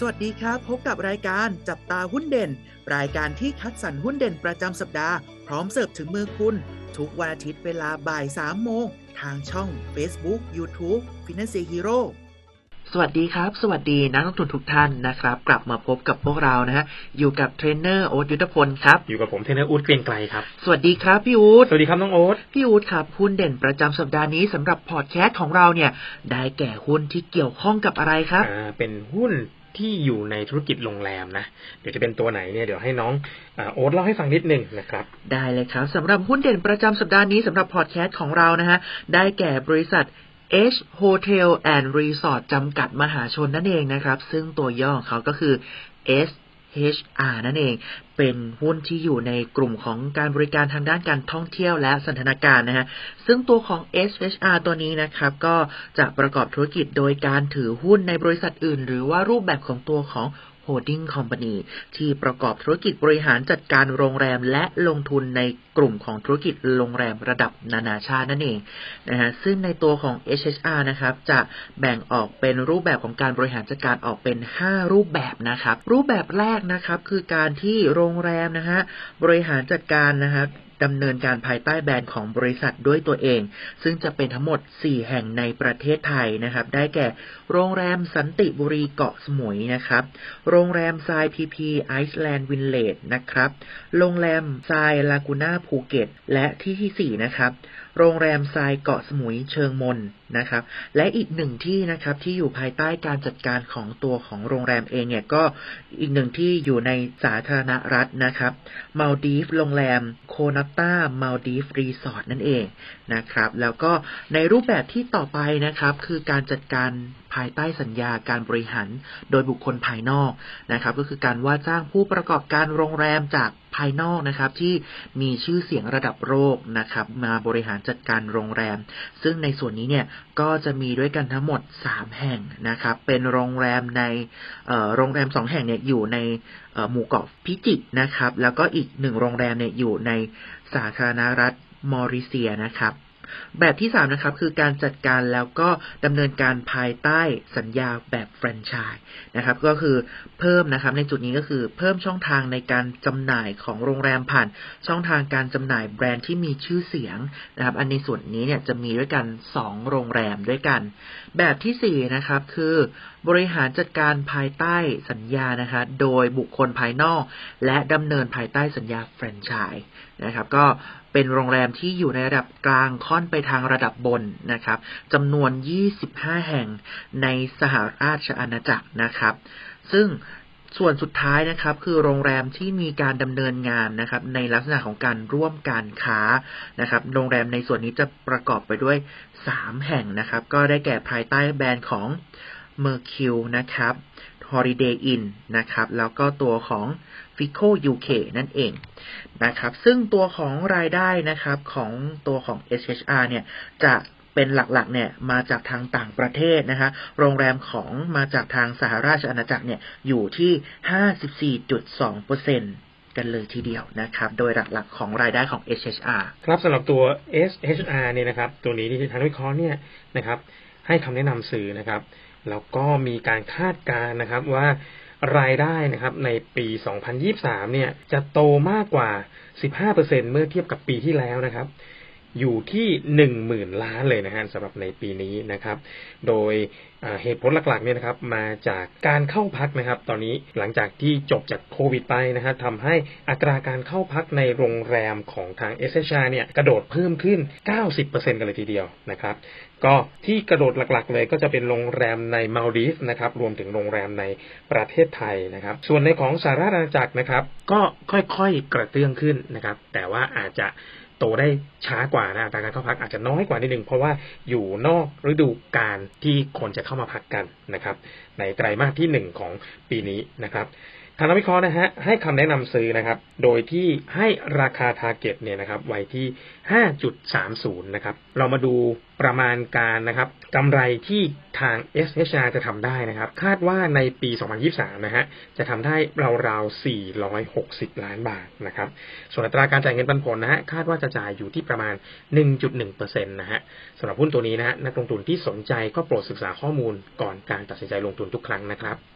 สวัสดีครับ พบกับรายการจับตาหุ้นเด่น รายการที่คัดสรรหุ้นเด่นประจำสัปดาห์ พร้อมเสิร์ฟถึงมือคุณ ทุกวันอาทิตย์เวลาบ่าย3โมง ทางช่อง Facebook YouTube Finance Hero สวัสดีครับ สวัสดีนักลงทุนทุกท่านนะครับ กลับมาพบกับพวกเรานะฮะอยู่กับเทรนเนอร์โอ๊ตยุทธพลครับอยู่กับผมเทรนเนอร์อู๊ดเกรียงไกรครับ สวัสดีครับพี่อู๊ดสวัสดีครับน้องโอ๊ตพี่อู๊ดครับหุ้นเด่นประจำสัปดาห์นี้สำหรับพอดแคสต์ของเราเนี่ย ได้แก่หุ้นที่เกี่ยวข้องกับอะไรครับอ่าเป็นหุ้น ที่อยู่ในธุรกิจโรงแรมนะ เดี๋ยวจะเป็นตัวไหนเนี่ยเดี๋ยวให้น้องอโอ๊ตเล่าให้ฟังนิดนึงนะครับ ได้เลยครับสำหรับหุ้นเด่นประจำสัปดาห์นี้สำหรับพอดแคสต์ของเรานะฮะได้แก่บริษัท H Hotel and Resort จำกัดมหาชนนั่นเองนะครับ ซึ่งตัวย่อของเขาก็คือ S HR นั่นเอง เป็นหุ้นที่อยู่ในกลุ่มของการบริการทางด้านการท่องเที่ยวและสันทนาการนะฮะ ซึ่งตัวของ SHR ตัวนี้นะครับ ก็จะประกอบธุรกิจโดยการถือหุ้นในบริษัทอื่น หรือว่ารูปแบบของตัวของ Holding Company ที่ประกอบธุรกิจบริหารจัดการโรงแรม และลงทุนในกลุ่มของธุรกิจโรงแรมระดับนานาชาตินั่นเองนะฮะซึ่งในตัวของ HHR นะครับ จะแบ่งออกเป็นรูปแบบของการบริหารจัดการออกเป็น 5 รูปแบบนะครับ รูปแบบแรกนะครับคือการที่โรงแรมนะฮะบริหารจัดการนะครับ ดำเนินการภายใต้แบรนด์ของบริษัทด้วยตัวเอง ซึ่งจะเป็นทั้งหมด 4 แห่งในประเทศไทยนะครับ ได้แก่ โรงแรมสันติบุรีเกาะสมุยนะครับ โรงแรมทรายพีพีไอซ์แลนด์วินเลดนะครับ โรงแรมทรายลากูน่าภูเก็ต และที่ที่ 4 นะครับ โรงแรมทรายเกาะสมุยเชิงมนนะครับ และอีกหนึ่งที่นะครับที่อยู่ภายใต้การจัดการของตัวของโรงแรมเองเนี่ยก็อีกหนึ่งที่อยู่ในสาธารณรัฐนะครับมาลดีฟโรงแรมโคนาต้ามาลดีฟรีสอร์ทนั่นเองนะครับ แล้วก็ในรูปแบบที่ต่อไปนะครับ คือการจัดการ ภายใต้สัญญาการบริหารโดยบุคคลภายนอกนะครับ ก็คือการว่าจ้างผู้ประกอบการโรงแรมจากภายนอกนะครับ ที่มีชื่อเสียงระดับโลกนะครับ มาบริหารจัดการโรงแรม ซึ่งในส่วนนี้เนี่ยก็จะมีด้วยกันทั้งหมด 3 แห่งนะครับ เป็นโรงแรมในโรงแรม 2 แห่งเนี่ยอยู่ในหมู่เกาะพิจิตรนะครับ แล้วก็อีกหนึ่งโรงแรมเนี่ยอยู่ในสาธารณรัฐมอริเซียนะครับ แบบที่3นะครับคือการจัดการแล้วก็ดำเนินการภายใต้สัญญาแบบแฟรนไชส์นะครับก็คือเพิ่มนะครับในจุดนี้ก็คือเพิ่มช่องทางในการจำหน่ายของโรงแรมผ่านช่องทางการจำหน่ายแบรนด์ที่มีชื่อเสียงนะครับอันในส่วนนี้เนี่ยจะมีด้วยกัน 2 โรงแรมด้วยกัน แบบที่4นะครับคือ บริหารจัดการภายใต้สัญญานะคะ โดยบุคคลภายนอก และดำเนินภายใต้สัญญาแฟรนไชส์นะครับ ก็เป็นโรงแรมที่อยู่ในระดับกลางค่อนไปทางระดับบนนะครับจำนวน 25 แห่งในสหราชอาณาจักรนะครับ ซึ่งส่วนสุดท้ายนะครับคือโรงแรมที่มีการดำเนินงานนะครับ ในลักษณะของการร่วมการค้านะครับ โรงแรมในส่วนนี้จะประกอบไปด้วย 3 แห่งนะครับ ก็ได้แก่ภายใต้แบรนด์ของ Mercure นะครับ Holiday Inn นะครับ แล้วก็ตัวของ Fico UK นั่นเองนะครับ ซึ่งตัวของรายได้นะครับของตัวของ SHR เนี่ยจะเป็นหลักๆเนี่ยมาจากทางต่างประเทศนะคะ โรงแรมของมาจากทางสหราชอาณาจักรเนี่ยอยู่ที่ 54.2%กันเลยทีเดียวนะครับ โดยหลักๆของรายได้ของ SHR ครับสำหรับตัว SHR เนี่ยนะครับ ตัวนี้ที่ทางวิเคราะห์เนี่ยนะครับ ให้คำแนะนำสื่อนะครับ แล้วก็มีการคาดการณ์นะครับว่ารายได้นะครับในปี 2023 เนี่ยจะโตมากกว่า 15%เมื่อเทียบกับปีที่แล้วนะครับ อยู่ที่หนึ่งหมื่นล้านเลยนะฮะสำหรับในปีนี้นะครับ โดยเหตุผลหลักๆเนี่ยนะครับมาจากการเข้าพักนะครับ ตอนนี้หลังจากที่จบจากโควิดไปนะฮะทำให้อัตราการเข้าพักในโรงแรมของทางเอสเอชเนี่ยกระโดดเพิ่มขึ้น 90%กันเลยทีเดียวนะครับ ก็ที่กระโดดหลักๆ เลยก็จะเป็นโรงแรมในมาลดีฟนะครับรวมถึงโรงแรมในประเทศไทยนะครับ ส่วนในของสหรัฐอาณาจักรนะครับ ก็ค่อยๆกระเตื้องขึ้นนะครับ แต่ว่าอาจจะ โตได้ช้ากว่านะอัตราการเข้าพักอาจจะน้อยกว่านิดนึงเพราะว่าอยู่นอกฤดูกาลที่คนจะเข้ามาพักกันนะครับ ในไตรมาสที่หนึ่งของปีนี้นะครับ ทางนักวิเคราะห์นะฮะให้คำแนะนำซื้อนะครับ โดยที่ให้ราคาทาร์เก็ตเนี่ยนะครับไว้ที่ 5.30 นะครับ เรามาดูประมาณการนะครับกำไรที่ทาง SHR จะทำได้นะครับ คาดว่าในปี 2023 นะฮะจะทำได้ราวๆ 460 ล้านบาทนะครับ ส่วนอัตราการจ่ายเงินปันผลนะฮะคาดว่าจะจ่ายอยู่ที่ประมาณ 1.1%นะฮะสำหรับหุ้นตัวนี้นะฮะนักลงทุนที่สนใจก็โปรดศึกษาข้อมูลก่อนการตัดสินใจลงทุนทุกครั้งนะครับ